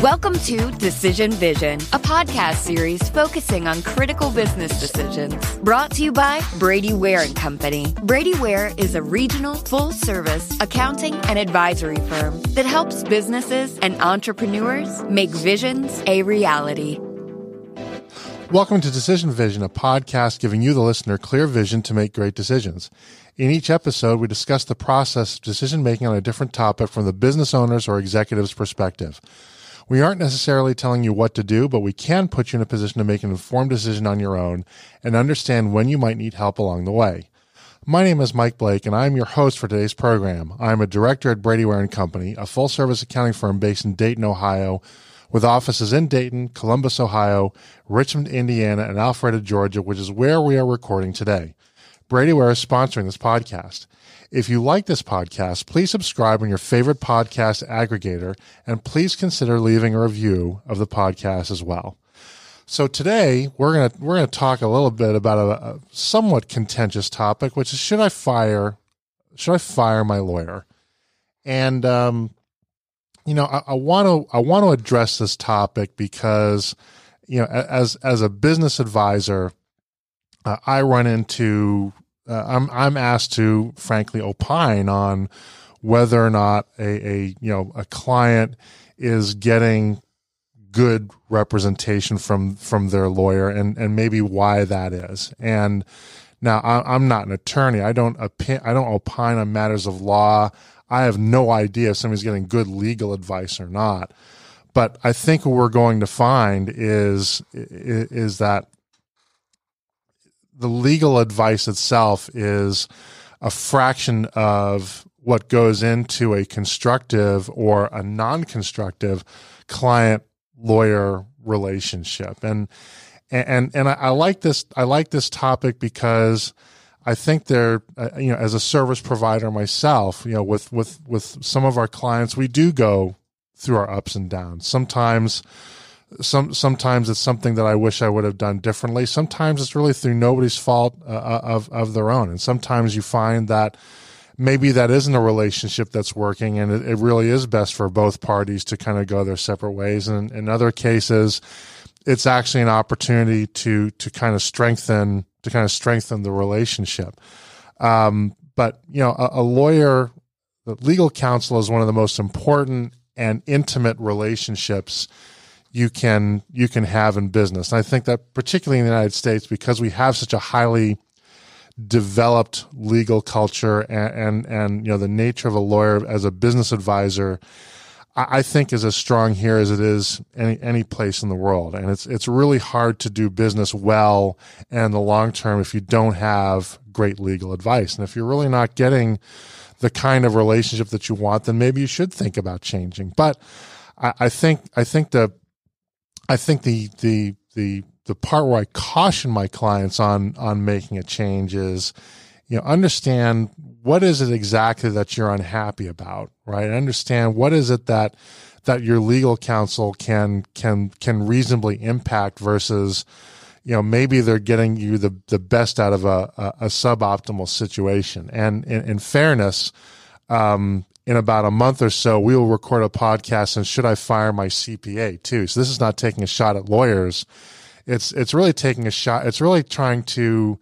Welcome to Decision Vision, a podcast series focusing on critical business decisions. Brought to you by Brady Ware and Company. Brady Ware is a regional, full-service accounting and advisory firm that helps businesses and entrepreneurs make visions a reality. Welcome to Decision Vision, a podcast giving you, the listener, clear vision to make great decisions. In each episode, we discuss the process of decision making on a different topic from the business owner's or executive's perspective. We aren't necessarily telling you what to do, but we can put you in a position to make an informed decision on your own and understand when you might need help along the way. My name is Mike Blake, and I'm your host for today's program. I'm a director at Brady Ware & Company, a full-service accounting firm based in Dayton, Ohio, with offices in Dayton, Columbus, Ohio, Richmond, Indiana, and Alpharetta, Georgia, which is where we are recording today. Brady Ware is sponsoring this podcast. If you like this podcast, please subscribe on your favorite podcast aggregator and please consider leaving a review of the podcast as well. So today we're going to we're going to talk a little bit about a, a, somewhat contentious topic, which is should I fire should I fire my lawyer? And um, you know, I want to I want to address this topic because you know, as as a business advisor, uh, I run into uh, I'm I'm asked to frankly opine on whether or not a, a you know a client is getting good representation from from their lawyer and and maybe why that is. And now I, am not an attorney. I don't opin- I don't opine on matters of law. I have no idea if somebody's getting good legal advice or not. But I think what we're going to find is is that the legal advice itself is a fraction of what goes into a constructive or a non-constructive client lawyer relationship. And and and I, like this I like this topic because I think they're uh, you know as a service provider myself you know with with with some of our clients we do go through our ups and downs. Sometimes some sometimes it's something that I wish I would have done differently. Sometimes it's really through nobody's fault uh, uh, of of their own, and sometimes you find that maybe that isn't a relationship that's working, and it, it really is best for both parties to kind of go their separate ways. And in other cases, it's actually an opportunity to to kind of strengthen to kind of strengthen the relationship. Um, but you know, a, a lawyer, the legal counsel is one of the most important and intimate relationships you can you can have in business. And I think that particularly in the United States, because we have such a highly developed legal culture and, and, and you know the nature of a lawyer as a business advisor, I think is as strong here as it is any any place in the world. And it's it's really hard to do business well and in the long term if you don't have great legal advice. And if you're really not getting the kind of relationship that you want, then maybe you should think about changing. But I, I think I think the I think the the the the part where I caution my clients on on making a change is, you know, understand what is it exactly that you're unhappy about, right? Understand what is it that that your legal counsel can can can reasonably impact versus, you know, maybe they're getting you the the best out of a a, a suboptimal situation. And in, in fairness, um, in about a month or so, we will record a podcast and should I fire my CPA too? So this is not taking a shot at lawyers. It's, it's really taking a shot. It's really trying to,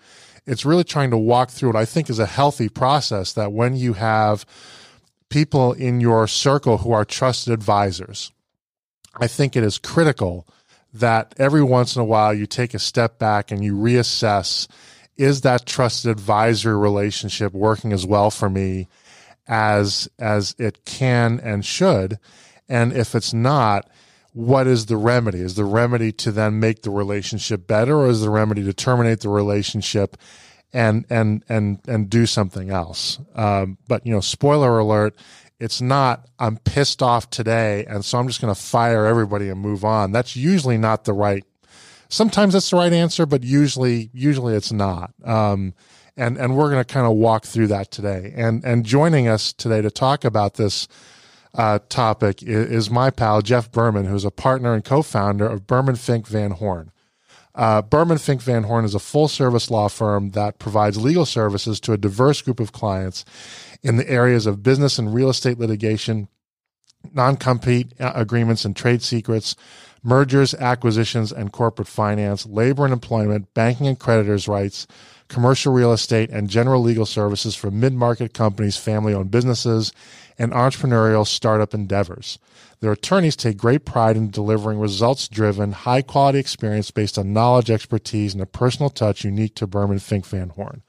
it's really trying to walk through what I think is a healthy process that when you have people in your circle who are trusted advisors, I think it is critical that every once in a while you take a step back and you reassess is that trusted advisory relationship working as well for me as as it can and should. And if it's not what is the remedy? Is the remedy to then make the relationship better or is the remedy to terminate the relationship and and and and do something else? Um, but you know spoiler alert it's not i'm pissed off today and so i'm just going to fire everybody and move on. That's usually not the right sometimes that's the right answer but usually usually it's not. Um, and and we're going to kind of walk through that today. And and joining us today to talk about this uh, topic is, is, my pal Jeff Berman, who's a partner and co-founder of Berman Fink Van Horn. Uh, Berman Fink Van Horn is a full-service law firm that provides legal services to a diverse group of clients in the areas of business and real estate litigation, non compete uh, agreements and trade secrets, mergers, acquisitions, and corporate finance, labor and employment, banking and creditors' rights, commercial real estate, and general legal services for mid market companies, family owned businesses, and entrepreneurial startup endeavors. Their attorneys take great pride in delivering results driven, high quality experience based on knowledge, expertise, and a personal touch unique to Berman Fink Van Horn.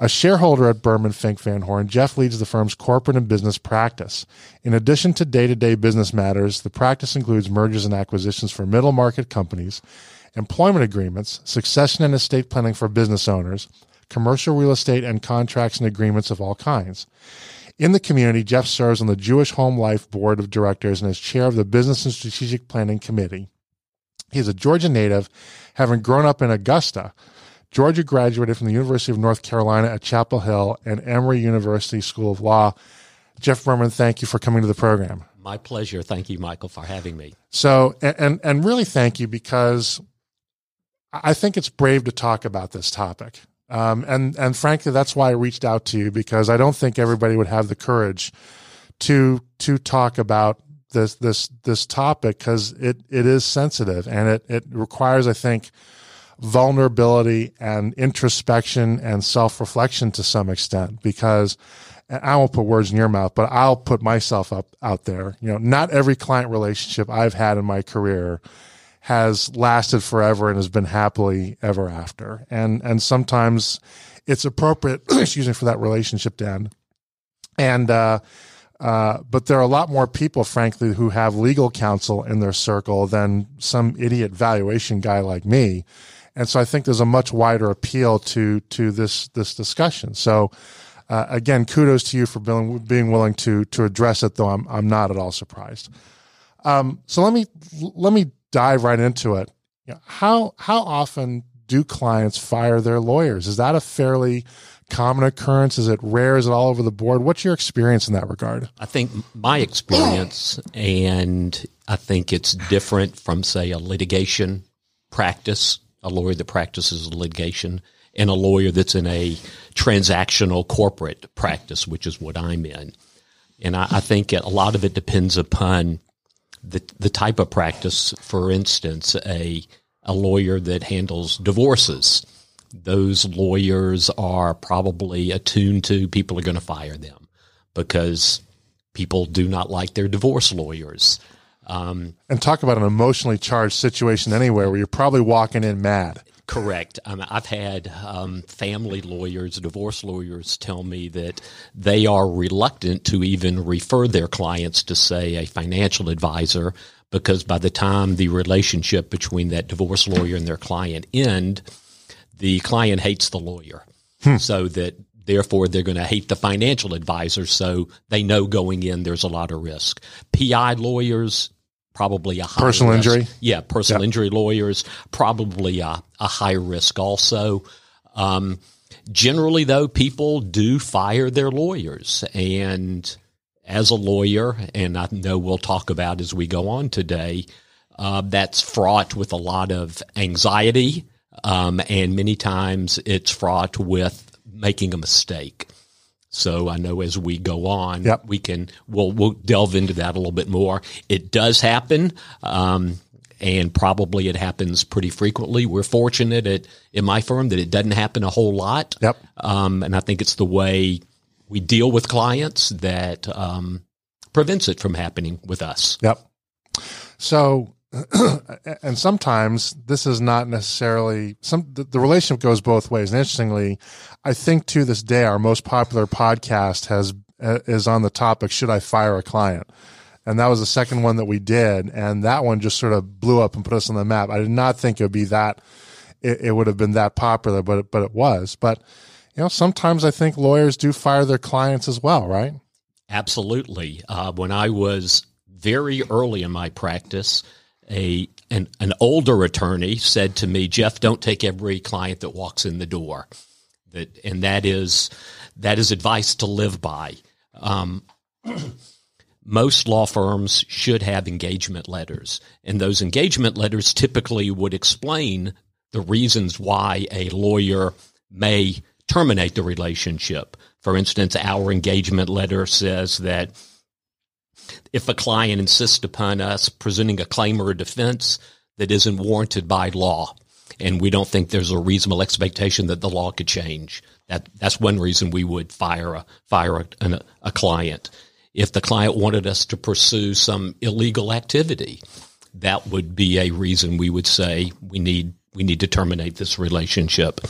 A shareholder at Berman Fink Van Horn, Jeff leads the firm's corporate and business practice. In addition to day to day business matters, the practice includes mergers and acquisitions for middle market companies, employment agreements, succession and estate planning for business owners, commercial real estate, and contracts and agreements of all kinds. In the community, Jeff serves on the Jewish Home Life Board of Directors and is chair of the Business and Strategic Planning Committee. He is a Georgia native, having grown up in Augusta Georgia graduated from the University of North Carolina at Chapel Hill and Emory University School of Law. Jeff Berman, thank you for coming to the program. My pleasure. Thank you, Michael, for having me. So, and and really thank you because I think it's brave to talk about this topic. Um, and and frankly, that's why I reached out to you because I don't think everybody would have the courage to to talk about this this this topic because it it is sensitive and it it requires, I think, vulnerability and introspection and self reflection to some extent because I won't put words in your mouth, but I'll put myself up out there. You know, not every client relationship I've had in my career has lasted forever and has been happily ever after. And and sometimes it's appropriate, excuse me, for that relationship to end. And uh, uh, but there are a lot more people, frankly, who have legal counsel in their circle than some idiot valuation guy like me and so I think there's a much wider appeal to to this this discussion. So uh, again, kudos to you for being being willing to to address it, though I'm I'm not at all surprised. Um, so let me let me dive right into it. How how often do clients fire their lawyers? Is that a fairly common occurrence? Is it rare? Is it all over the board? What's your experience in that regard? I think my experience, and I think it's different from, say, a litigation practice a lawyer that practices litigation, and a lawyer that's in a transactional corporate practice, which is what I'm in. And I, I think a lot of it depends upon the the type of practice. For instance, a a lawyer that handles divorces, those lawyers are probably attuned to people are going to fire them because people do not like their divorce lawyers. Um, and talk about an emotionally charged situation anywhere where you're probably walking in mad. Correct. Um, I've had um, family lawyers, divorce lawyers tell me that they are reluctant to even refer their clients to, say, a financial advisor because by the time the relationship between that divorce lawyer and their client end, the client hates the lawyer. Hmm. So that therefore they're going to hate the financial advisor. So they know going in there's a lot of risk. PI lawyers, probably a high personal risk. injury. Yeah, personal injury lawyers probably a, a high risk also. Um, generally, though, people do fire their lawyers, and as a lawyer, and I know we'll talk about as we go on today, uh, that's fraught with a lot of anxiety, um, and many times it's fraught with making a mistake. So I know as we go on, yep. we can we'll we'll delve into that a little bit more. It does happen, um, and probably it happens pretty frequently. We're fortunate at in my firm that it doesn't happen a whole lot. Yep. Um, and I think it's the way we deal with clients that um, prevents it from happening with us. Yep. So and sometimes this is not necessarily some the, the, relationship goes both ways. And interestingly i think to this day our most popular podcast has uh, is on the topic should i fire a client? And that was the second one that we did and that one just sort of blew up and put us on the map. I did not think it would be that it, it would have been that popular but it, but it was. But you know sometimes i think lawyers do fire their clients as well right? Absolutely. Uh, when i was very early in my practice a an, an older attorney said to me, Jeff, don't take every client that walks in the door. That and that is that is advice to live by. Um, most law firms should have engagement letters, and those engagement letters typically would explain the reasons why a lawyer may terminate the relationship. For instance, our engagement letter says that If a client insists upon us presenting a claim or a defense that isn't warranted by law, and we don't think there's a reasonable expectation that the law could change, that that's one reason we would fire a fire a, a client. If the client wanted us to pursue some illegal activity, that would be a reason we would say we need we need to terminate this relationship.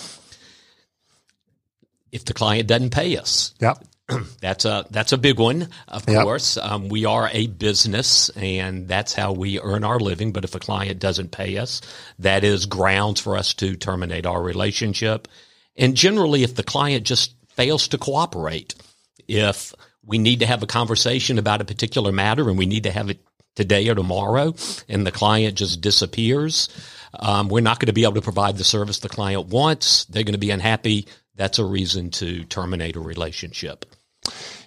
If the client doesn't pay us, Yep. that's a that's a big one. Of Yep. course, um, we are a business, and that's how we earn our living. But if a client doesn't pay us, that is grounds for us to terminate our relationship. And generally, if the client just fails to cooperate, if we need to have a conversation about a particular matter and we need to have it today or tomorrow, and the client just disappears, um, we're not going to be able to provide the service the client wants. They're going to be unhappy. That's a reason to terminate a relationship.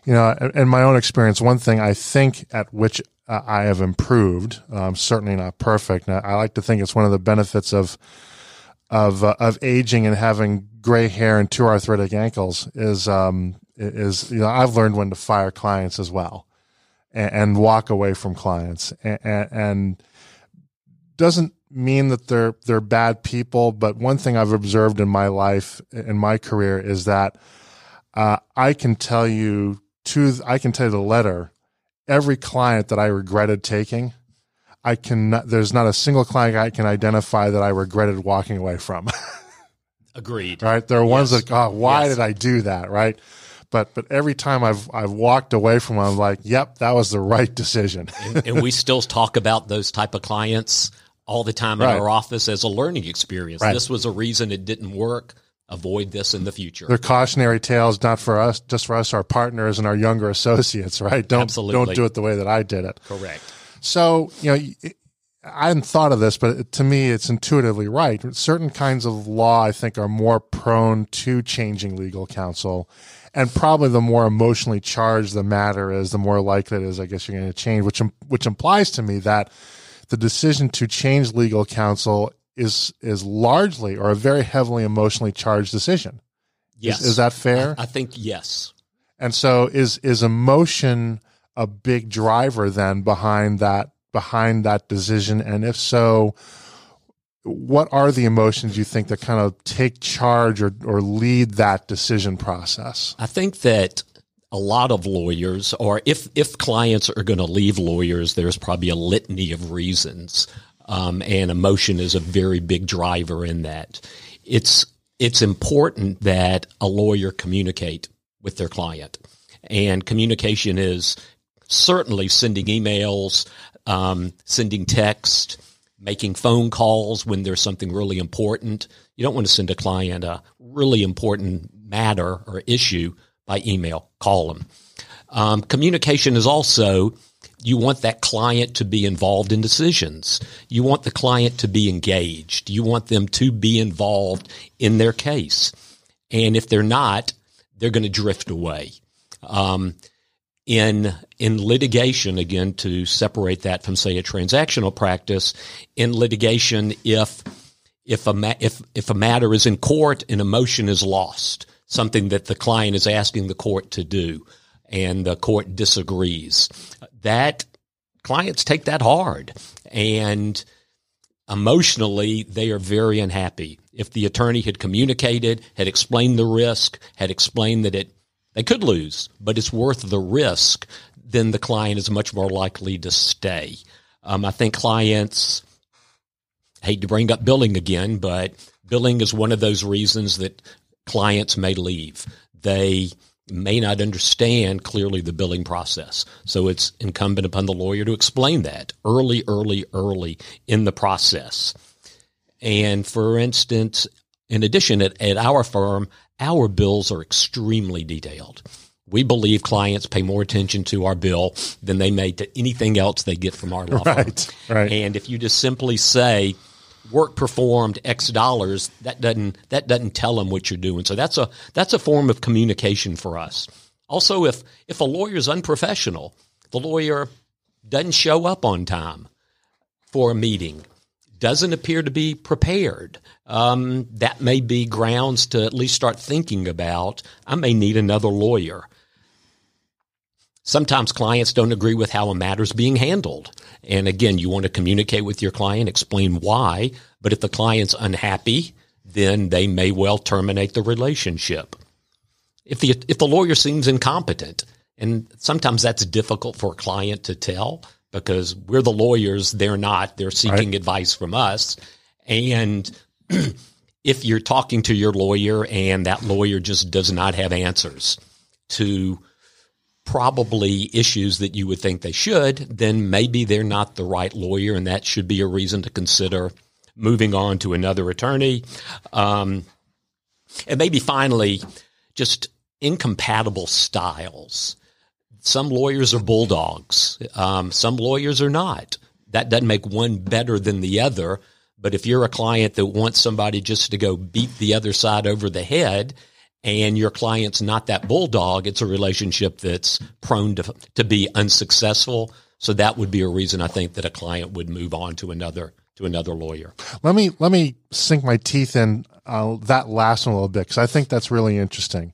you know, in- my own experience, one thing I think at which uh, I have improved, um, certainly not perfect. I like to think it's one of the benefits of of uh, of aging and having gray hair and two arthritic ankles is um, is you know I've learned when to fire clients as well and, and walk away from clients and, and doesn't mean that they're they're bad people, but one thing I've observed in my life in my career is that uh, I can tell you to I can tell you the letter every client that I regretted taking. I can there's not a single client I can identify that I regretted walking away from. Agreed. right? There are ones Yes. that oh, why Yes. did I do that, right? But but every time I've I've walked away from one, I'm like, yep, that was the right decision. and, and we still talk about those type of clients all the time in our office as a learning experience. Right. This was a reason it didn't work. Avoid this in the future. They're cautionary tales, not for us, just for us, our partners and our younger associates, right? Don't Absolutely. don't do it the way that I did it. Correct. So, you know, it- I hadn't thought of this, but to me, it's intuitively right. Certain kinds of law, I think, are more prone to changing legal counsel. And probably the more emotionally charged the matter is, the more likely it is, I guess, you're going to change, which, which implies to me that the decision to change legal counsel is, is largely or a very heavily emotionally charged decision. Yes. Is, is that fair? I think yes. And so is is emotion a big driver then behind that behind that decision? And if so, what are the emotions you think that kind of take charge or, or lead that decision process? I think that a lot of lawyers, or if if clients are going to leave lawyers, there's probably a litany of reasons, um, and emotion is a very big driver in that. It's it's important that a lawyer communicate with their client, and communication is certainly sending emails, um, sending text, making phone calls when there's something really important. You don't want to send a client a really important matter or issue by email. Call them. Um, communication is also you want that client to be involved in decisions. You want the client to be engaged. You want them to be involved in their case. And if they're not, they're going to drift away. Um, in in litigation, again, to separate that from say a transactional practice, in litigation, if if a ma- if if a matter is in court and a motion is lost, something that the client is asking the court to do, and the court disagrees, that clients take that hard, and emotionally they are very unhappy. If the attorney had communicated, had explained the risk, had explained that it they could lose, but it's worth the risk, then the client is much more likely to stay. Um, I think clients hate to bring up billing again, but billing is one of those reasons that clients may leave. They may not understand clearly the billing process. So it's incumbent upon the lawyer to explain that early, early, early in the process. And for instance, in addition, at, at our firm, our bills are extremely detailed. We believe clients pay more attention to our bill than they may to anything else they get from our law Right, firm. right. And if you just simply say work performed X dollars, that doesn't that doesn't tell them what you're doing. So that's a that's a form of communication for us. Also, if if a lawyer is unprofessional, the lawyer doesn't show up on time for a meeting, doesn't appear to be prepared. Um, that may be grounds to at least start thinking about. I may need another lawyer. Sometimes clients don't agree with how a matter's being handled. And again, you want to communicate with your client, explain why. But if the client's unhappy, then they may well terminate the relationship. If the, if the lawyer seems incompetent, and sometimes that's difficult for a client to tell because we're the lawyers, they're not, they're seeking right. advice from us. And if you're talking to your lawyer and that lawyer just does not have answers to probably issues that you would think they should, then maybe they're not the right lawyer, and that should be a reason to consider moving on to another attorney. Um, and maybe finally, just incompatible styles. Some lawyers are bulldogs. Um, some lawyers are not. That doesn't make one better than the other. But if you're a client that wants somebody just to go beat the other side over the head and your client's not that bulldog, it's a relationship that's prone to, to be unsuccessful. So that would be a reason I think that a client would move on to another to another lawyer. Let me let me sink my teeth in uh, that last one a little bit because I think that's really interesting.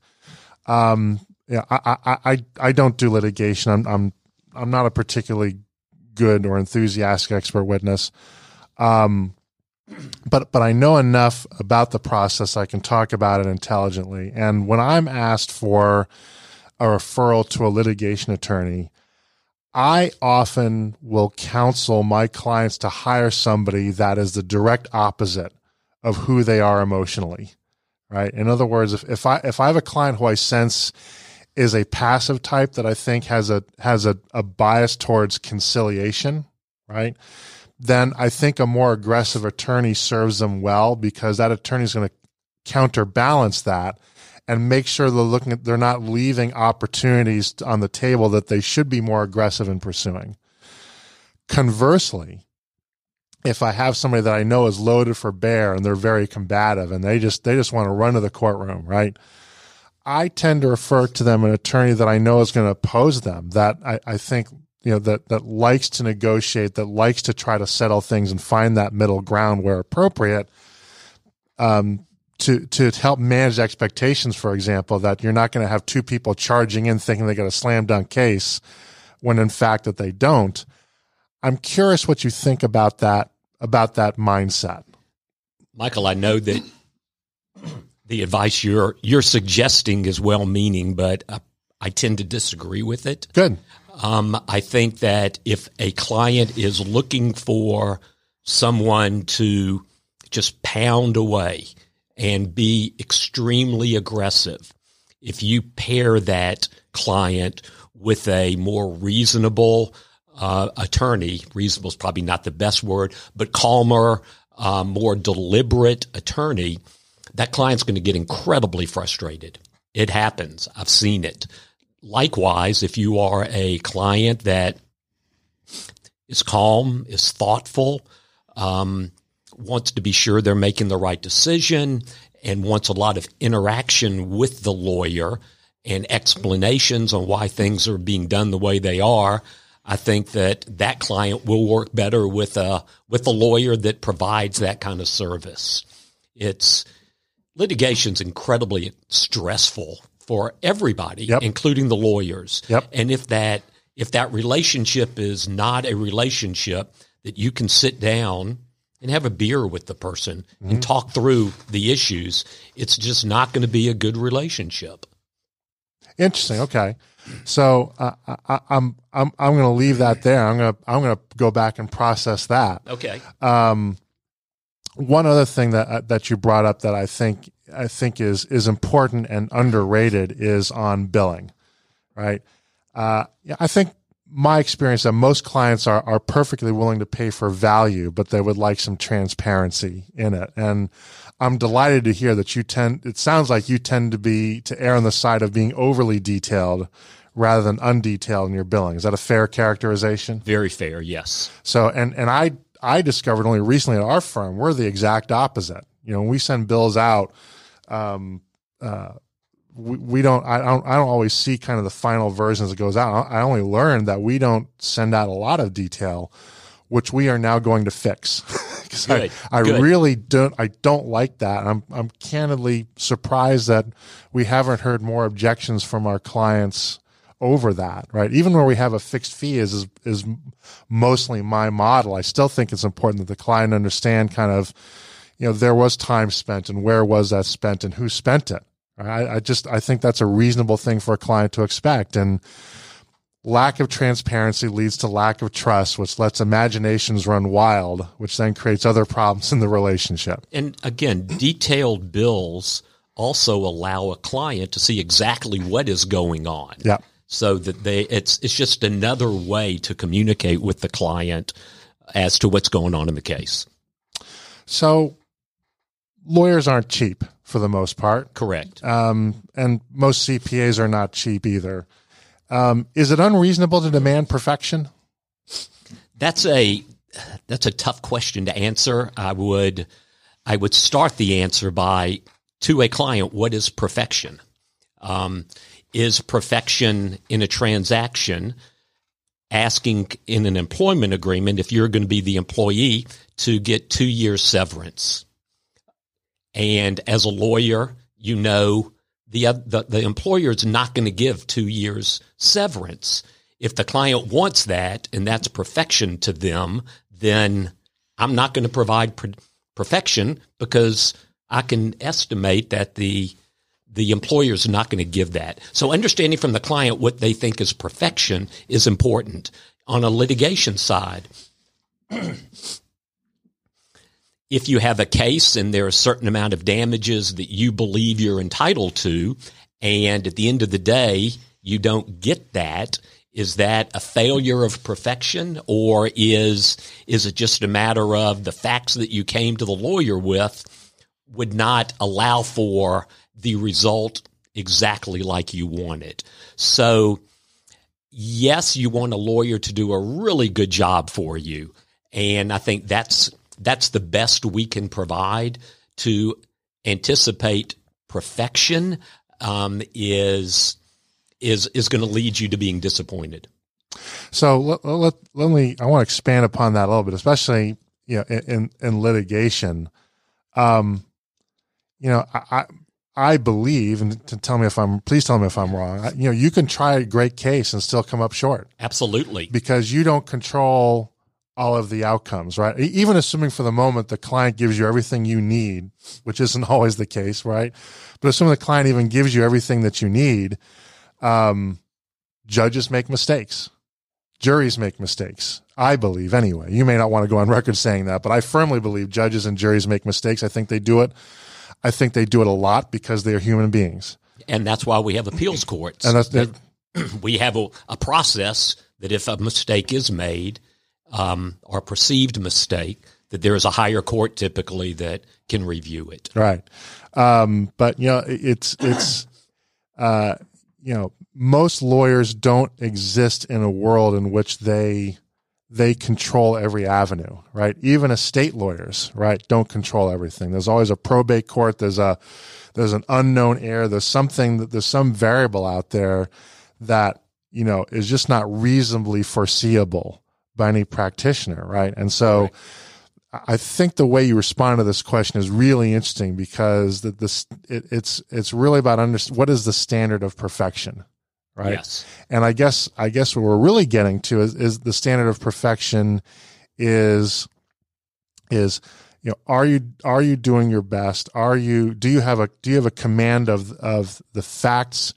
Um, yeah, I, I I I don't do litigation. I'm I'm I'm not a particularly good or enthusiastic expert witness. Um, but but I know enough about the process I can talk about it intelligently. And when I'm asked for a referral to a litigation attorney, I often will counsel my clients to hire somebody that is the direct opposite of who they are emotionally. Right. In other words, if, if I if I have a client who I sense is a passive type that I think has a has a, a bias towards conciliation, right? Then I think a more aggressive attorney serves them well because that attorney is going to counterbalance that and make sure they're looking at, they're not leaving opportunities on the table that they should be more aggressive in pursuing. Conversely, if I have somebody that I know is loaded for bear and they're very combative and they just they just want to run to the courtroom, right? I tend to refer to them an attorney that I know is going to oppose them, that I, I think you know that that likes to negotiate that likes to try to settle things and find that middle ground where appropriate um, to to help manage expectations for example that you're not going to have two people charging in thinking they got a slam dunk case when in fact that they don't i'm curious what you think about that about that mindset michael i know that the advice you're you're suggesting is well meaning but uh, I tend to disagree with it. Good. Um, I think that if a client is looking for someone to just pound away and be extremely aggressive, if you pair that client with a more reasonable uh, attorney, reasonable is probably not the best word, but calmer, uh, more deliberate attorney, that client's going to get incredibly frustrated. It happens. I've seen it. Likewise, if you are a client that is calm, is thoughtful, um, wants to be sure they're making the right decision, and wants a lot of interaction with the lawyer and explanations on why things are being done the way they are, I think that that client will work better with a with a lawyer that provides that kind of service. It's litigation's incredibly stressful for everybody, yep. including the lawyers. Yep. And if that if that relationship is not a relationship that you can sit down and have a beer with the person mm-hmm. and talk through the issues, it's just not going to be a good relationship. Interesting. Okay, so uh, I, am I'm I'm going to leave that there. I'm going to I'm going to go back and process that. Okay. Um, one other thing that uh, that you brought up that I think I think is is important and underrated is on billing, right? Uh, I think my experience that most clients are are perfectly willing to pay for value, but they would like some transparency in it. And I'm delighted to hear that you tend. It sounds like you tend to be to err on the side of being overly detailed rather than undetailed in your billing. Is that a fair characterization? Very fair, yes. So, and and I I discovered only recently at our firm we're the exact opposite. You know, when we send bills out, um, uh, we, we don't I don't I don't always see kind of the final versions that goes out. I only learned that we don't send out a lot of detail, which we are now going to fix. Because I, I really don't I don't like that. I'm I'm candidly surprised that we haven't heard more objections from our clients over that, right? Even where we have a fixed fee is, is, is mostly my model. I still think it's important that the client understand kind of, you know, there was time spent and where was that spent and who spent it. I, I just, I think that's a reasonable thing for a client to expect. And, Lack of transparency leads to lack of trust, which lets imaginations run wild, which then creates other problems in the relationship. And again, detailed bills also allow a client to see exactly what is going on. Yeah. So that they it's it's just another way to communicate with the client as to what's going on in the case. So lawyers aren't cheap for the most part. Correct. Um, and most CPAs are not cheap either. Um, is it unreasonable to demand perfection? That's a that's a tough question to answer. I would I would start the answer by to a client, what is perfection? Um, is perfection in a transaction asking in an employment agreement if you're going to be the employee to get two years severance? And as a lawyer, you know the, the, the employer is not going to give two years severance. If the client wants that and that's perfection to them, then I'm not going to provide per- perfection because I can estimate that the the employer is not going to give that. So understanding from the client what they think is perfection is important. On a litigation side, if you have a case and there are a certain amount of damages that you believe you're entitled to, and at the end of the day, you don't get that, is that a failure of perfection or is, is it just a matter of the facts that you came to the lawyer with would not allow for the result exactly like you wanted? So, yes, you want a lawyer to do a really good job for you. And I think that's that's the best we can provide to anticipate perfection um, is is is going to lead you to being disappointed. So let, let, let me I want to expand upon that a little bit, especially you know in in litigation. Um, you know, I I believe, and to tell me if I'm, please tell me if I'm wrong. You know, you can try a great case and still come up short. Absolutely, because you don't control all of the outcomes, right? Even assuming for the moment the client gives you everything you need, which isn't always the case, right? But assuming the client even gives you everything that you need, um, judges make mistakes. Juries make mistakes. I believe anyway. You may not want to go on record saying that, but I firmly believe judges and juries make mistakes. I think they do it. I think they do it a lot because they are human beings. And that's why we have appeals courts. And that's, that, we have a, a process that if a mistake is made, um, or perceived mistake, that there is a higher court typically that can review it. Right. Um, but you know, it's it's uh, you know, most lawyers don't exist in a world in which they they control every avenue, right? Even estate lawyers, right, don't control everything. There's always a probate court. There's a there's an unknown heir. There's something that there's some variable out there that you know is just not reasonably foreseeable by any practitioner, right? And so right. I think the way you respond to this question is really interesting because that this it, it's it's really about under, what is the standard of perfection, right? Yes. And I guess I guess what we're really getting to is, is the standard of perfection is is you know are you are you doing your best are you do you have a do you have a command of of the facts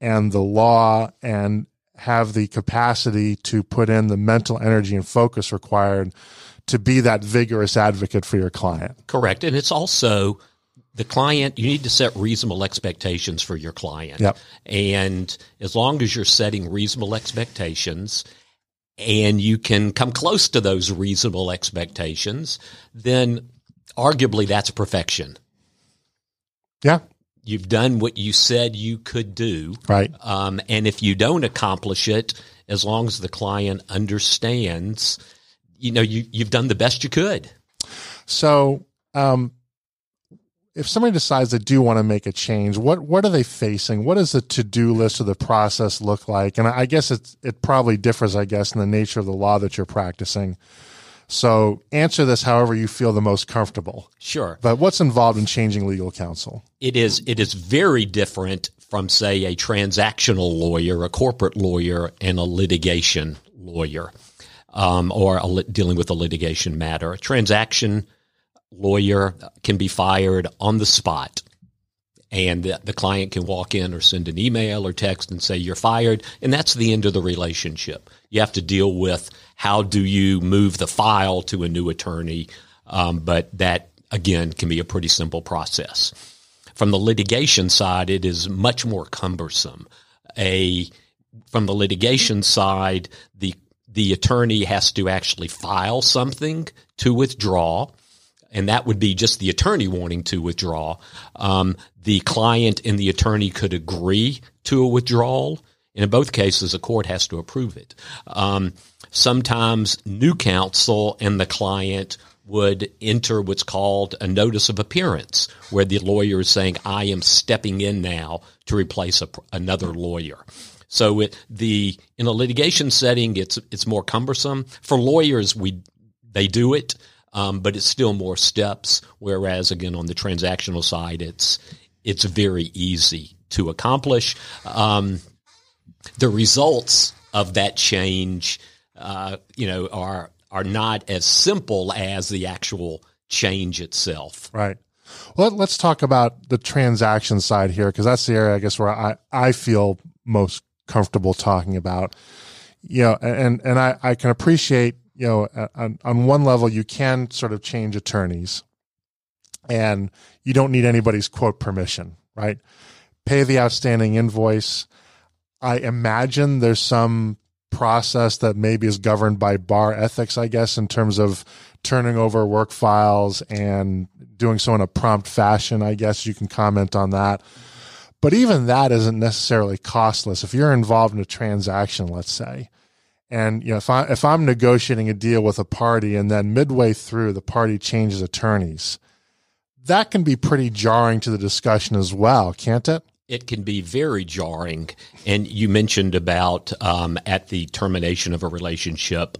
and the law and have the capacity to put in the mental energy and focus required to be that vigorous advocate for your client. Correct. And it's also the client, you need to set reasonable expectations for your client. Yep. And as long as you're setting reasonable expectations and you can come close to those reasonable expectations, then arguably that's perfection. Yeah. You've done what you said you could do. Right. Um, and if you don't accomplish it, as long as the client understands, you know, you, you've done the best you could. So, um, if somebody decides they do want to make a change, what what are they facing? What does the to do list or the process look like? And I guess it it probably differs, I guess, in the nature of the law that you're practicing. So answer this however you feel the most comfortable. Sure. But what's involved in changing legal counsel? It is it is very different from, say, a transactional lawyer, a corporate lawyer, and a litigation lawyer, um, or a, dealing with a litigation matter. A transaction lawyer can be fired on the spot. And the, the client can walk in or send an email or text and say, You're fired. And that's the end of the relationship. You have to deal with how do you move the file to a new attorney. Um, but that, again, can be a pretty simple process. From the litigation side, it is much more cumbersome. A from the litigation side, the the attorney has to actually file something to withdraw and that would be just the attorney wanting to withdraw. Um, the client and the attorney could agree to a withdrawal. And in both cases, a court has to approve it. Um, sometimes new counsel and the client would enter what's called a notice of appearance, where the lawyer is saying, I am stepping in now to replace a, another lawyer. So it, the in a litigation setting, it's it's more cumbersome. For lawyers, we they do it um, but it's still more steps. Whereas again, on the transactional side, it's it's very easy to accomplish. Um, the results of that change, uh, you know, are are not as simple as the actual change itself. Right. Well, let's talk about the transaction side here because that's the area I guess where I, I feel most comfortable talking about. You know, and and I, I can appreciate you know, on, on one level, you can sort of change attorneys and you don't need anybody's quote permission, right? Pay the outstanding invoice. I imagine there's some process that maybe is governed by bar ethics, I guess, in terms of turning over work files and doing so in a prompt fashion. I guess you can comment on that. But even that isn't necessarily costless. If you're involved in a transaction, let's say, and you know, if I if I'm negotiating a deal with a party and then midway through the party changes attorneys, that can be pretty jarring to the discussion as well, can't it? It can be very jarring. And you mentioned about um, at the termination of a relationship,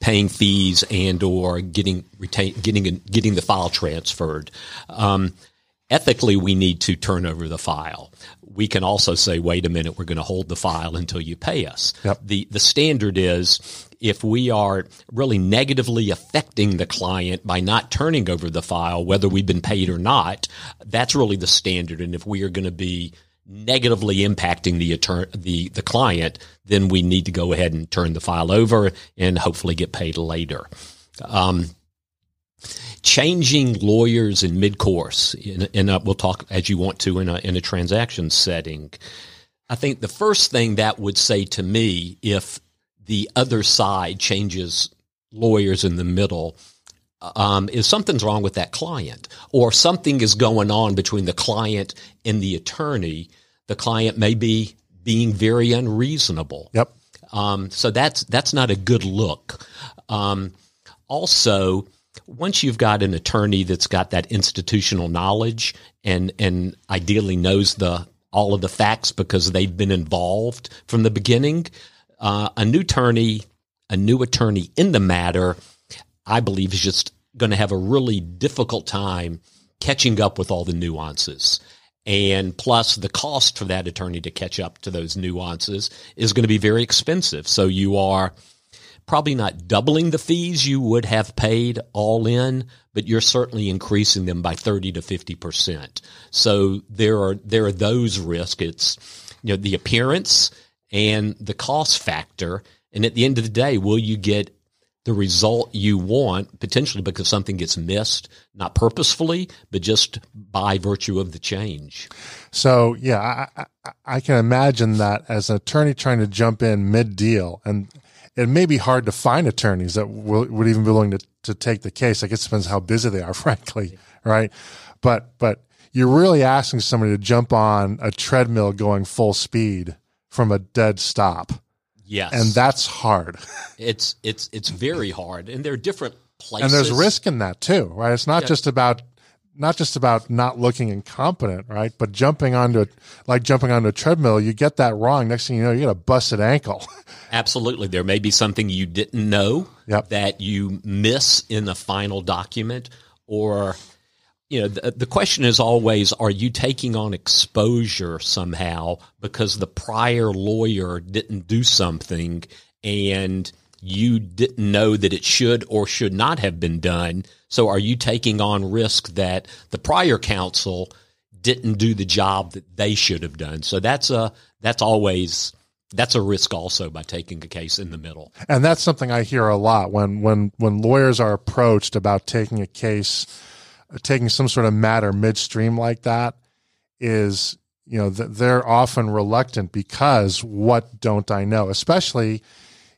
paying fees and or getting retain, getting getting the file transferred. Um, ethically, we need to turn over the file we can also say, wait a minute, we're going to hold the file until you pay us. Yep. The, the standard is if we are really negatively affecting the client by not turning over the file, whether we've been paid or not, that's really the standard. And if we are going to be negatively impacting the attorney, the, the client, then we need to go ahead and turn the file over and hopefully get paid later. Um, changing lawyers in mid-course, and we'll talk as you want to in a, in a transaction setting. I think the first thing that would say to me, if the other side changes lawyers in the middle, um, is something's wrong with that client, or something is going on between the client and the attorney. The client may be being very unreasonable. Yep. Um, so that's that's not a good look. Um, also, once you've got an attorney that's got that institutional knowledge and and ideally knows the all of the facts because they've been involved from the beginning, uh, a new attorney, a new attorney in the matter, I believe is just going to have a really difficult time catching up with all the nuances. And plus, the cost for that attorney to catch up to those nuances is going to be very expensive. So you are probably not doubling the fees you would have paid all in, but you're certainly increasing them by 30 to 50%. So there are, there are those risks. It's, you know, the appearance and the cost factor. And at the end of the day, will you get the result you want potentially because something gets missed, not purposefully, but just by virtue of the change. So yeah, I, I, I can imagine that as an attorney trying to jump in mid deal and it may be hard to find attorneys that will, would even be willing to, to take the case. I guess it depends how busy they are, frankly, right? But but you're really asking somebody to jump on a treadmill going full speed from a dead stop. Yes, and that's hard. it's it's it's very hard, and there are different places. And there's risk in that too, right? It's not yeah. just about not just about not looking incompetent, right? But jumping onto it, like jumping onto a treadmill, you get that wrong. Next thing you know, you get a busted ankle. Absolutely. There may be something you didn't know yep. that you miss in the final document or you know, the, the question is always, are you taking on exposure somehow because the prior lawyer didn't do something and you didn't know that it should or should not have been done? So are you taking on risk that the prior counsel didn't do the job that they should have done? So that's a, that's always, that's a risk also by taking a case in the middle. And that's something I hear a lot when, when, when lawyers are approached about taking a case, taking some sort of matter midstream like that is, you know, they're often reluctant because what don't I know? Especially,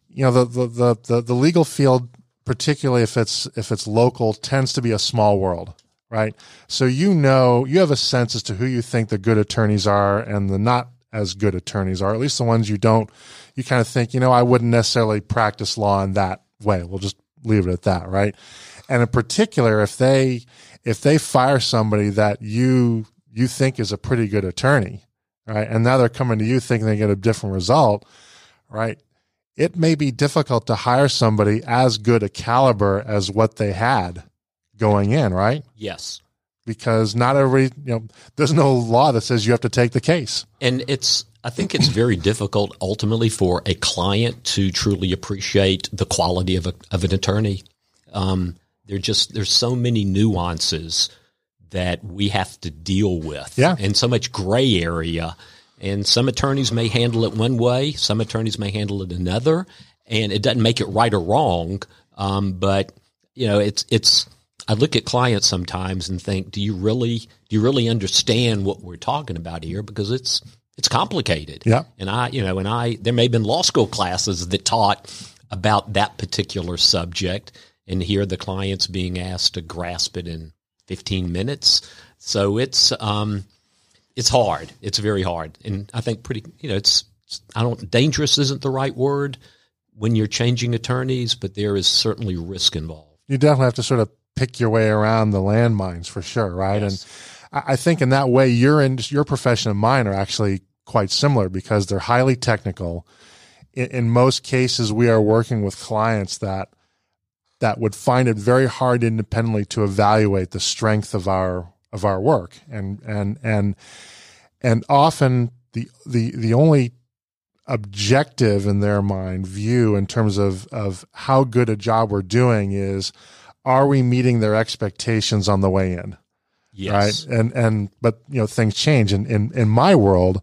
you know, the, the, the, the, legal field, particularly if it's, if it's local, tends to be a small world right? So you know, you have a sense as to who you think the good attorneys are and the not as good attorneys are, at least the ones you don't, you kind of think, you know, I wouldn't necessarily practice law in that way. We'll just leave it at that, right? And in particular, if they, if they fire somebody that you, you think is a pretty good attorney, right? And now they're coming to you thinking they get a different result, right? It may be difficult to hire somebody as good a caliber as what they had going in, right? Yes. Because not every, you know, there's no law that says you have to take the case. And it's, I think it's very difficult ultimately for a client to truly appreciate the quality of, a, of an attorney. Um, there just, there's so many nuances that we have to deal with. Yeah. And so much gray area. And some attorneys may handle it one way, some attorneys may handle it another. And it doesn't make it right or wrong. Um, but, you know, it's, it's, I look at clients sometimes and think, do you really do you really understand what we're talking about here? Because it's it's complicated. Yeah. And I, you know, and I there may have been law school classes that taught about that particular subject, and here the client's being asked to grasp it in 15 minutes. So it's um it's hard. It's very hard. And I think pretty you know, it's I don't dangerous isn't the right word when you're changing attorneys, but there is certainly risk involved. You definitely have to sort of pick your way around the landmines for sure, right? Yes. And I think in that way, your in, your profession and mine are actually quite similar because they're highly technical. In, in most cases, we are working with clients that that would find it very hard independently to evaluate the strength of our of our work, and and and and often the the the only objective in their mind view in terms of of how good a job we're doing is are we meeting their expectations on the way in? Yes. Right. And, and, but, you know, things change. And in, in my world,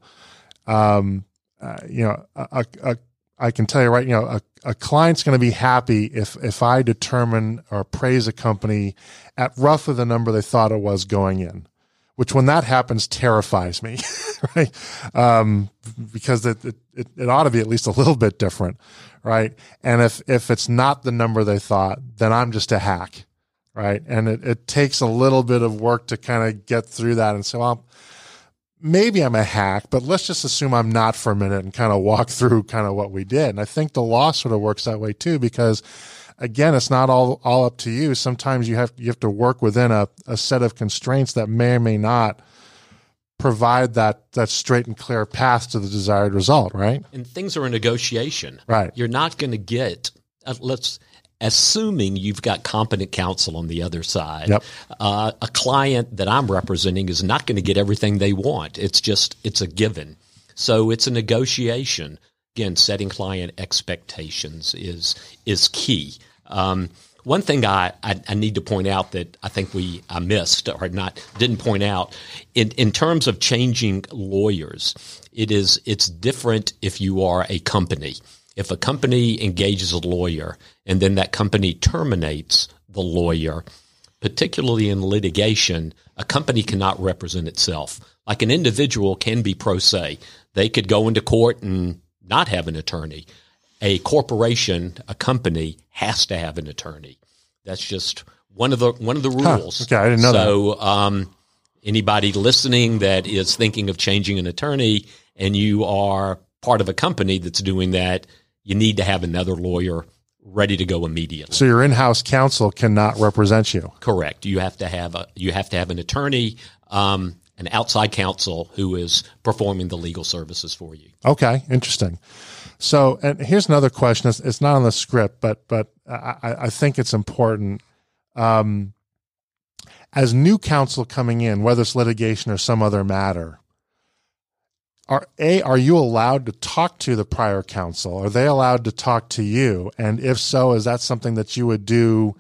um, uh, you know, a, a, I can tell you right, you know, a, a client's going to be happy if, if I determine or praise a company at roughly the number they thought it was going in, which when that happens terrifies me, right? Um, because it, it, it ought to be at least a little bit different right? And if if it's not the number they thought, then I'm just a hack, right? And it, it takes a little bit of work to kind of get through that and say, well, maybe I'm a hack, but let's just assume I'm not for a minute and kind of walk through kind of what we did. And I think the law sort of works that way too, because again, it's not all all up to you. Sometimes you have you have to work within a, a set of constraints that may or may not provide that that straight and clear path to the desired result, right? And things are a negotiation. Right. You're not going to get uh, let's assuming you've got competent counsel on the other side. Yep. Uh, a client that I'm representing is not going to get everything they want. It's just it's a given. So it's a negotiation. Again, setting client expectations is is key. Um, one thing I, I, I, need to point out that I think we I missed or not didn't point out in, in terms of changing lawyers, it is it's different if you are a company. If a company engages a lawyer and then that company terminates the lawyer, particularly in litigation, a company cannot represent itself. Like an individual can be pro se. They could go into court and not have an attorney a corporation, a company has to have an attorney. That's just one of the one of the rules. Huh. Okay, I didn't know so, that. So, um, anybody listening that is thinking of changing an attorney, and you are part of a company that's doing that, you need to have another lawyer ready to go immediately. So your in-house counsel cannot represent you. Correct. You have to have a you have to have an attorney. Um, an outside counsel who is performing the legal services for you. Okay, interesting. So, and here's another question. It's, it's not on the script, but but I, I think it's important. Um, as new counsel coming in, whether it's litigation or some other matter, are a are you allowed to talk to the prior counsel? Are they allowed to talk to you? And if so, is that something that you would do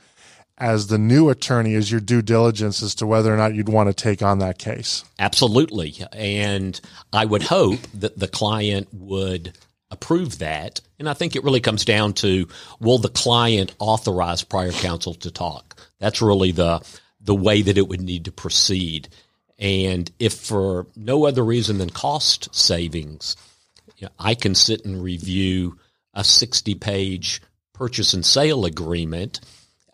as the new attorney as your due diligence as to whether or not you'd want to take on that case? Absolutely. And I would hope that the client would approve that. And I think it really comes down to will the client authorize prior counsel to talk? That's really the the way that it would need to proceed. And if for no other reason than cost savings, you know, I can sit and review a 60 page purchase and sale agreement.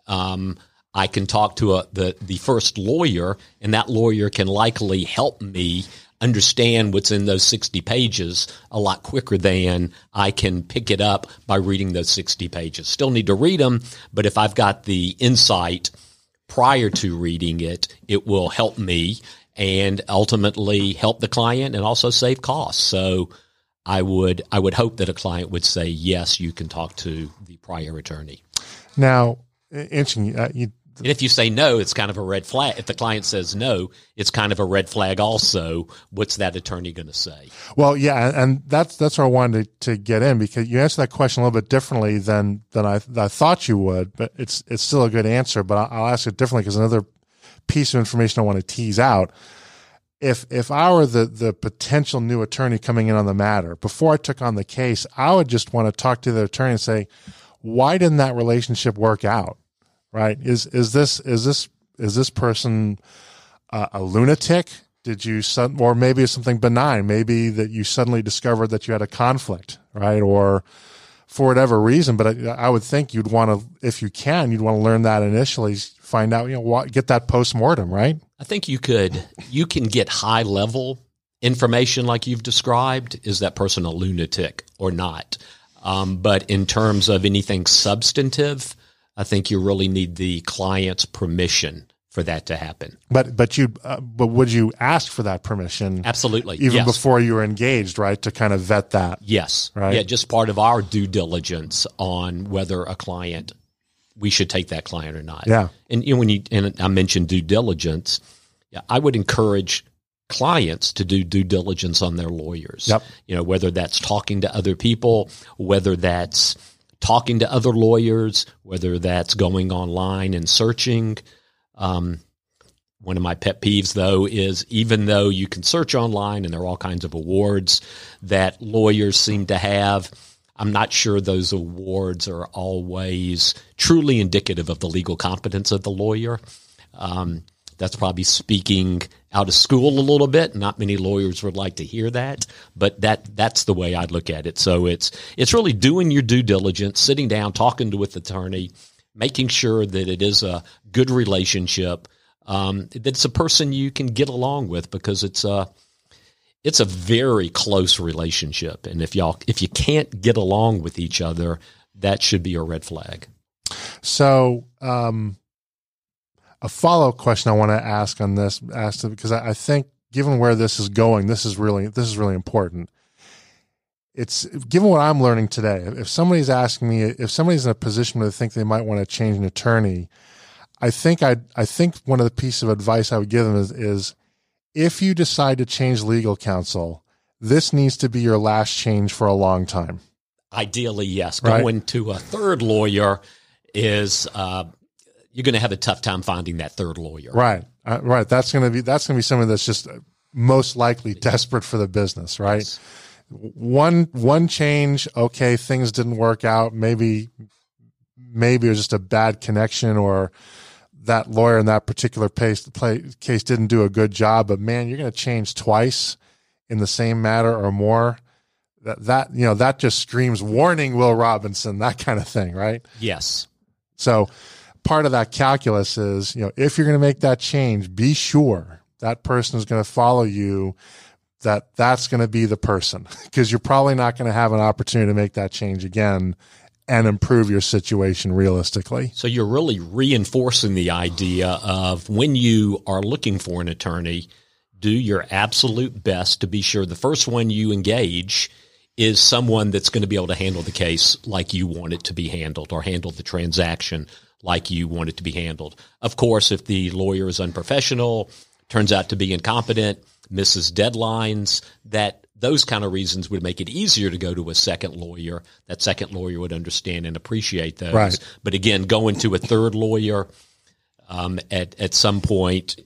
Um, I can talk to a, the, the first lawyer and that lawyer can likely help me understand what's in those 60 pages a lot quicker than I can pick it up by reading those 60 pages. Still need to read them, but if I've got the insight prior to reading it, it will help me and ultimately help the client and also save costs. So I would I would hope that a client would say yes, you can talk to the prior attorney. Now, interesting. Uh, you, and if you say no, it's kind of a red flag. If the client says no, it's kind of a red flag. Also, what's that attorney going to say? Well, yeah, and that's that's where I wanted to, to, get in because you answered that question a little bit differently than than I, I thought you would, but it's it's still a good answer. But I'll ask it differently because another piece of information I want to tease out. If if I were the the potential new attorney coming in on the matter before I took on the case, I would just want to talk to the attorney and say, why didn't that relationship work out? Right? Is is this is this is this person uh, a lunatic? Did you or maybe it's something benign? Maybe that you suddenly discovered that you had a conflict, right? Or for whatever reason. But I, I would think you'd want to, if you can, you'd want to learn that initially find out, you know, what, get that post mortem, right? I think you could, you can get high level information like you've described. Is that person a lunatic or not? Um, but in terms of anything substantive, I think you really need the client's permission for that to happen. But but you uh, but would you ask for that permission? Absolutely, even yes. before you were engaged, right? To kind of vet that. Yes, right. Yeah, just part of our due diligence on whether a client we should take that client or not. Yeah. And you know, when you and I mentioned due diligence, yeah, I would encourage clients to do due diligence on their lawyers. Yep. You know, whether that's talking to other people, whether that's talking to other lawyers, whether that's going online and searching. Um, one of my pet peeves, though, is even though you can search online and there are all kinds of awards that lawyers seem to have, I'm not sure those awards are always truly indicative of the legal competence of the lawyer. Um, that's probably speaking out of school a little bit. Not many lawyers would like to hear that, but that that's the way I'd look at it. So it's it's really doing your due diligence, sitting down, talking to with the attorney, making sure that it is a good relationship, um, that it's a person you can get along with because it's a it's a very close relationship, and if y'all if you can't get along with each other, that should be a red flag. So, um, a follow up question I want to ask on this, ask because I, I think given where this is going, this is really this is really important. It's given what I'm learning today. If somebody's asking me, if somebody's in a position where they think they might want to change an attorney, I think I I think one of the pieces of advice I would give them is, is if you decide to change legal counsel, this needs to be your last change for a long time. Ideally, yes. Right. Going to a third lawyer is uh, you're going to have a tough time finding that third lawyer. Right, uh, right. That's going to be that's going to be something that's just most likely desperate for the business, right? Yes. One one change, okay, things didn't work out. Maybe maybe it was just a bad connection or that lawyer in that particular case, case didn't do a good job, but man, you're going to change twice in the same matter or more. That, that, you know, that just screams warning, Will Robinson, that kind of thing, right? Yes. So part of that calculus is, you know, if you're going to make that change, be sure that person is going to follow you, that that's going to be the person because you're probably not going to have an opportunity to make that change again and improve your situation realistically. So you're really reinforcing the idea of when you are looking for an attorney, do your absolute best to be sure the first one you engage is someone that's going to be able to handle the case like you want it to be handled or handle the transaction like you want it to be handled. Of course, if the lawyer is unprofessional, turns out to be incompetent, misses deadlines, that those kind of reasons would make it easier to go to a second lawyer. That second lawyer would understand and appreciate those. Right. But again, going to a third lawyer um, at at some point,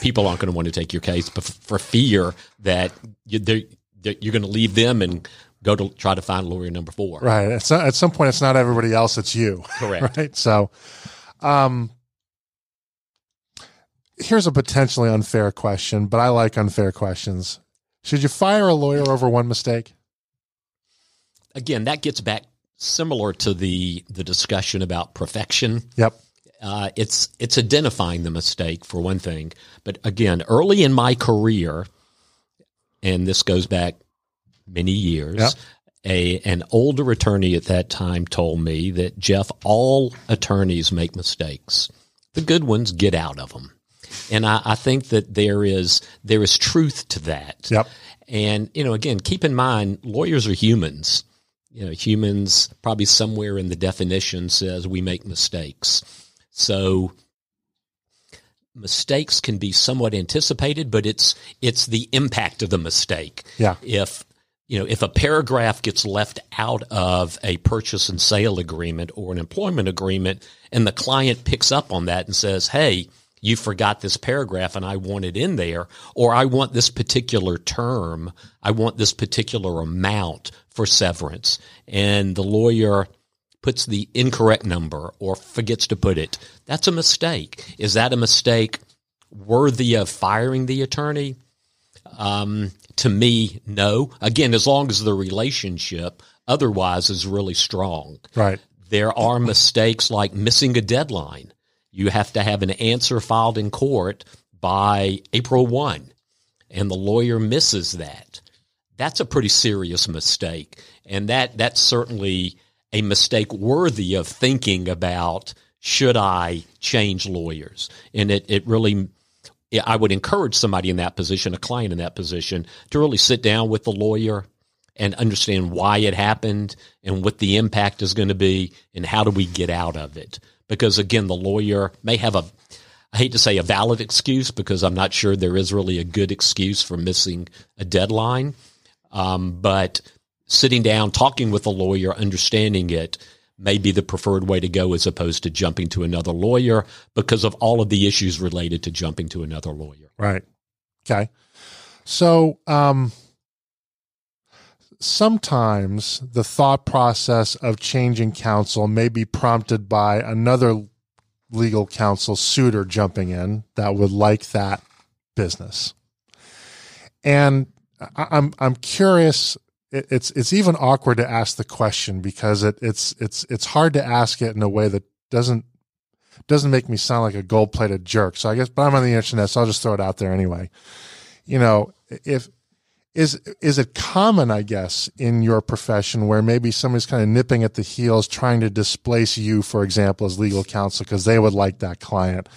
people aren't going to want to take your case for fear that you, they're, you're going to leave them and go to try to find lawyer number four. Right. At some, at some point, it's not everybody else; it's you. Correct. Right. So, um, here's a potentially unfair question, but I like unfair questions. Should you fire a lawyer over one mistake? Again, that gets back similar to the the discussion about perfection. Yep. Uh, it's it's identifying the mistake for one thing, but again, early in my career, and this goes back many years. Yep. A an older attorney at that time told me that Jeff, all attorneys make mistakes. The good ones get out of them, and I, I think that there is there is truth to that. Yep. And you know, again, keep in mind, lawyers are humans. You know, humans probably somewhere in the definition says we make mistakes. So mistakes can be somewhat anticipated, but it's it's the impact of the mistake. Yeah. If you know, if a paragraph gets left out of a purchase and sale agreement or an employment agreement, and the client picks up on that and says, "Hey, you forgot this paragraph, and I want it in there," or "I want this particular term, I want this particular amount for severance," and the lawyer puts the incorrect number or forgets to put it, that's a mistake. Is that a mistake worthy of firing the attorney? Um, to me, no. Again, as long as the relationship otherwise is really strong. Right. There are mistakes like missing a deadline. You have to have an answer filed in court by April 1, and the lawyer misses that. That's a pretty serious mistake. And that, that's certainly a mistake worthy of thinking about should I change lawyers? And it, it really, I would encourage somebody in that position, a client in that position, to really sit down with the lawyer and understand why it happened and what the impact is going to be and how do we get out of it. Because again, the lawyer may have a, I hate to say a valid excuse because I'm not sure there is really a good excuse for missing a deadline. Um, but sitting down, talking with a lawyer, understanding it may be the preferred way to go as opposed to jumping to another lawyer because of all of the issues related to jumping to another lawyer. Right. Okay. So, um, sometimes the thought process of changing counsel may be prompted by another legal counsel suitor jumping in that would like that business. And I'm I'm curious it's it's even awkward to ask the question because it it's it's it's hard to ask it in a way that doesn't doesn't make me sound like a gold plated jerk. So I guess, but I'm on the internet, so I'll just throw it out there anyway. You know, if is is it common, I guess, in your profession where maybe somebody's kind of nipping at the heels, trying to displace you, for example, as legal counsel because they would like that client?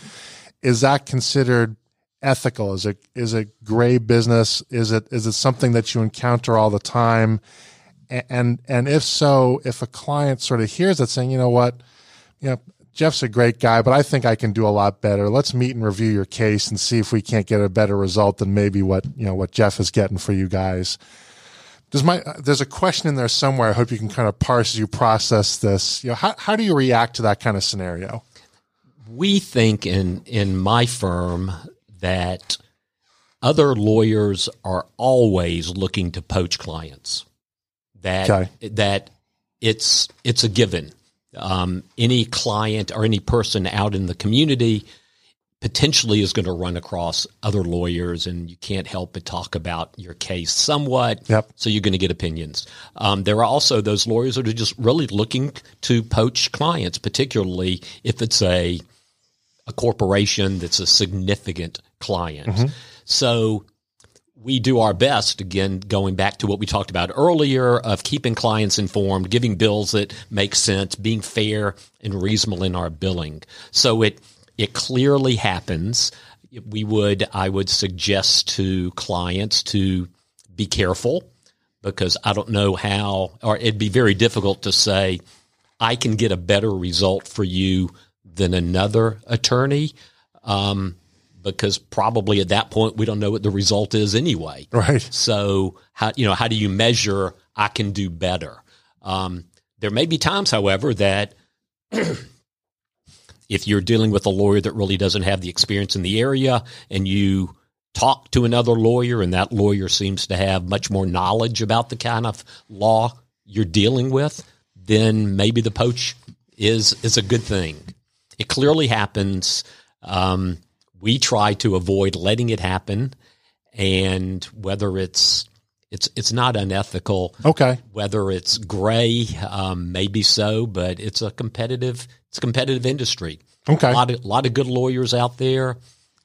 Is that considered ethical? Is it is it gray business? Is it is it something that you encounter all the time? And and if so, if a client sort of hears that saying, you know what, you know, Jeff's a great guy, but I think I can do a lot better. Let's meet and review your case and see if we can't get a better result than maybe what you know what Jeff is getting for you guys. Does my there's a question in there somewhere. I hope you can kind of parse as you process this. You know, how how do you react to that kind of scenario? We think in in my firm that other lawyers are always looking to poach clients. That okay. that it's it's a given. Um, any client or any person out in the community potentially is going to run across other lawyers, and you can't help but talk about your case somewhat. Yep. So you're going to get opinions. Um, there are also those lawyers that are just really looking to poach clients, particularly if it's a a corporation that's a significant client. Mm-hmm. So we do our best, again, going back to what we talked about earlier of keeping clients informed, giving bills that make sense, being fair and reasonable in our billing. So it, it clearly happens. We would, I would suggest to clients to be careful because I don't know how, or it'd be very difficult to say, I can get a better result for you than another attorney. Um, because probably at that point we don't know what the result is anyway. Right. So how you know how do you measure I can do better? Um, there may be times, however, that if you're dealing with a lawyer that really doesn't have the experience in the area, and you talk to another lawyer, and that lawyer seems to have much more knowledge about the kind of law you're dealing with, then maybe the poach is is a good thing. It clearly happens. Um, we try to avoid letting it happen, and whether it's it's it's not unethical. Okay. Whether it's gray, um, maybe so, but it's a competitive it's a competitive industry. Okay. A lot of lot of good lawyers out there. A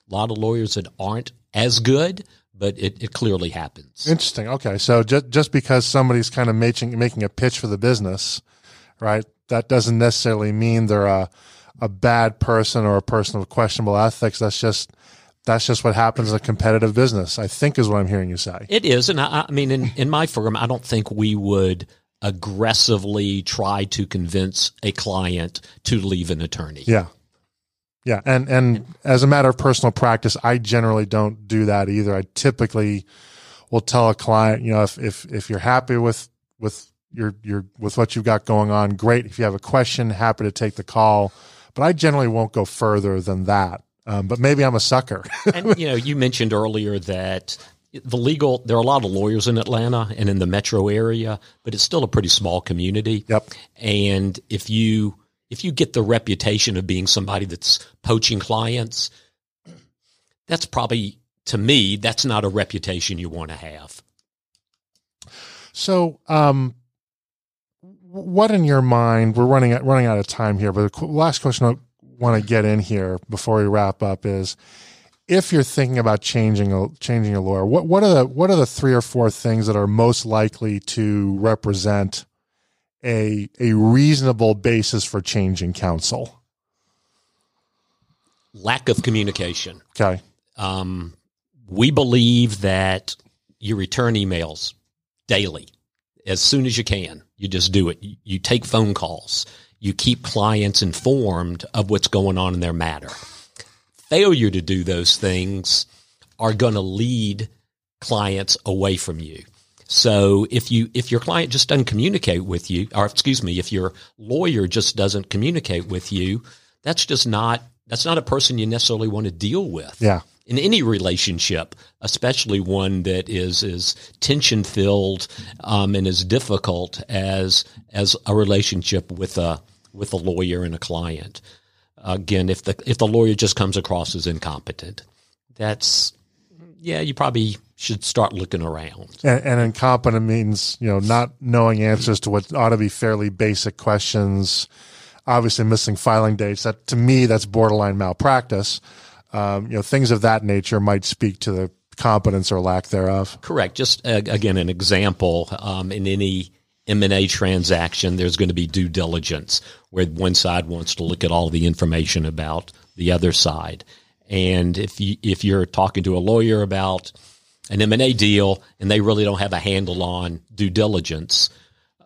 lot of lawyers that aren't as good, but it, it clearly happens. Interesting. Okay. So just just because somebody's kind of making making a pitch for the business, right? That doesn't necessarily mean they're a a bad person or a person of questionable ethics. That's just that's just what happens in a competitive business. I think is what I'm hearing you say. It is, and I, I mean, in, in my firm, I don't think we would aggressively try to convince a client to leave an attorney. Yeah. Yeah, and and as a matter of personal practice, I generally don't do that either. I typically will tell a client, you know, if if if you're happy with with your your with what you've got going on, great. If you have a question, happy to take the call, but I generally won't go further than that. Um, but maybe I'm a sucker. and you know, you mentioned earlier that the legal there are a lot of lawyers in Atlanta and in the metro area, but it's still a pretty small community. Yep. And if you if you get the reputation of being somebody that's poaching clients, that's probably to me that's not a reputation you want to have. So, um, what in your mind? We're running running out of time here, but the last question I want to get in here before we wrap up is if you're thinking about changing a changing a lawyer, what what are the what are the three or four things that are most likely to represent a a reasonable basis for changing counsel? Lack of communication. Okay. Um, we believe that you return emails daily as soon as you can. You just do it. You take phone calls. You keep clients informed of what's going on in their matter. Failure to do those things are going to lead clients away from you. So if you if your client just doesn't communicate with you, or excuse me, if your lawyer just doesn't communicate with you, that's just not that's not a person you necessarily want to deal with. Yeah. In any relationship, especially one that is is tension filled um, and as difficult as as a relationship with a with a lawyer and a client. Again, if the if the lawyer just comes across as incompetent, that's yeah, you probably should start looking around. And, and, incompetent means you know not knowing answers to what ought to be fairly basic questions. Obviously, missing filing dates. That to me, that's borderline malpractice. Um, you know, things of that nature might speak to the competence or lack thereof. Correct. Just uh, again, an example um, in any M&A transaction, there's going to be due diligence where one side wants to look at all the information about the other side. And if you if you're talking to a lawyer about an M&A deal and they really don't have a handle on due diligence,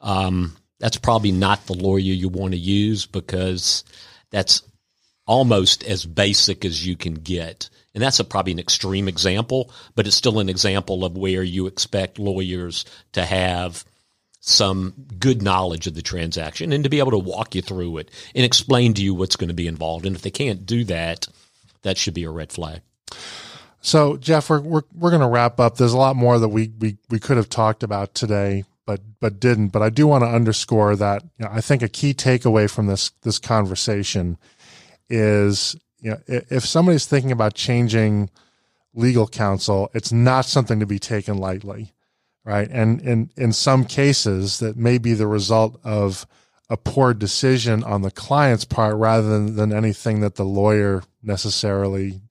um, that's probably not the lawyer you want to use because that's almost as basic as you can get. And that's a, probably an extreme example, but it's still an example of where you expect lawyers to have some good knowledge of the transaction and to be able to walk you through it and explain to you what's going to be involved. And if they can't do that, that should be a red flag. So, Jeff, we're we're, we're going to wrap up. There's a lot more that we, we we could have talked about today, but but didn't. But I do want to underscore that you know, I think a key takeaway from this this conversation is you know if somebody's thinking about changing legal counsel, it's not something to be taken lightly, right? And in in some cases, that may be the result of a poor decision on the client's part rather than, than anything that the lawyer necessarily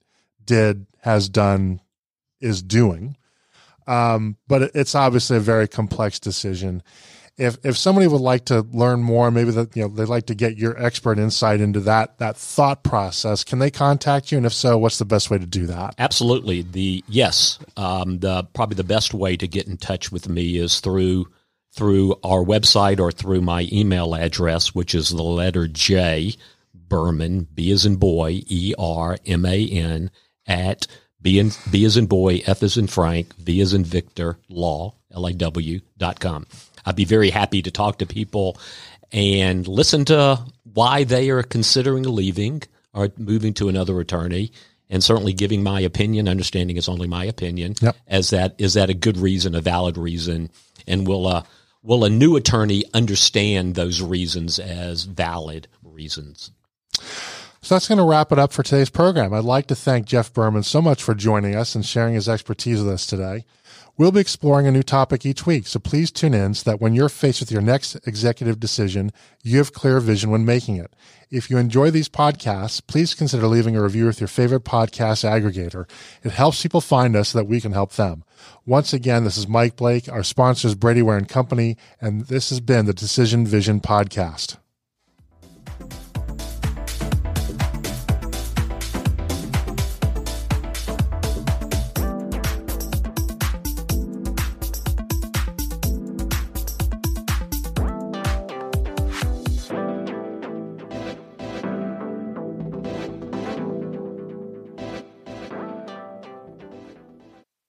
did, has done, is doing. Um, but it's obviously a very complex decision. If if somebody would like to learn more, maybe that you know they'd like to get your expert insight into that that thought process, can they contact you? And if so, what's the best way to do that? Absolutely. The yes, um, the probably the best way to get in touch with me is through through our website or through my email address, which is the letter J, Berman, B as in boy, E R M A N, at B, in, B as in boy, F as in Frank, V as in Victor, law, L A W dot com. I'd be very happy to talk to people and listen to why they are considering leaving or moving to another attorney and certainly giving my opinion, understanding it's only my opinion, Yep. as that is that a good reason, a valid reason, and will uh, will a new attorney understand those reasons as valid reasons? So that's going to wrap it up for today's program. I'd like to thank Jeff Berman so much for joining us and sharing his expertise with us today. We'll be exploring a new topic each week, so please tune in so that when you're faced with your next executive decision, you have clear vision when making it. If you enjoy these podcasts, please consider leaving a review with your favorite podcast aggregator. It helps people find us so that we can help them. Once again, this is Mike Blake. Our sponsor is Brady Ware and Company, and this has been the Decision Vision Podcast.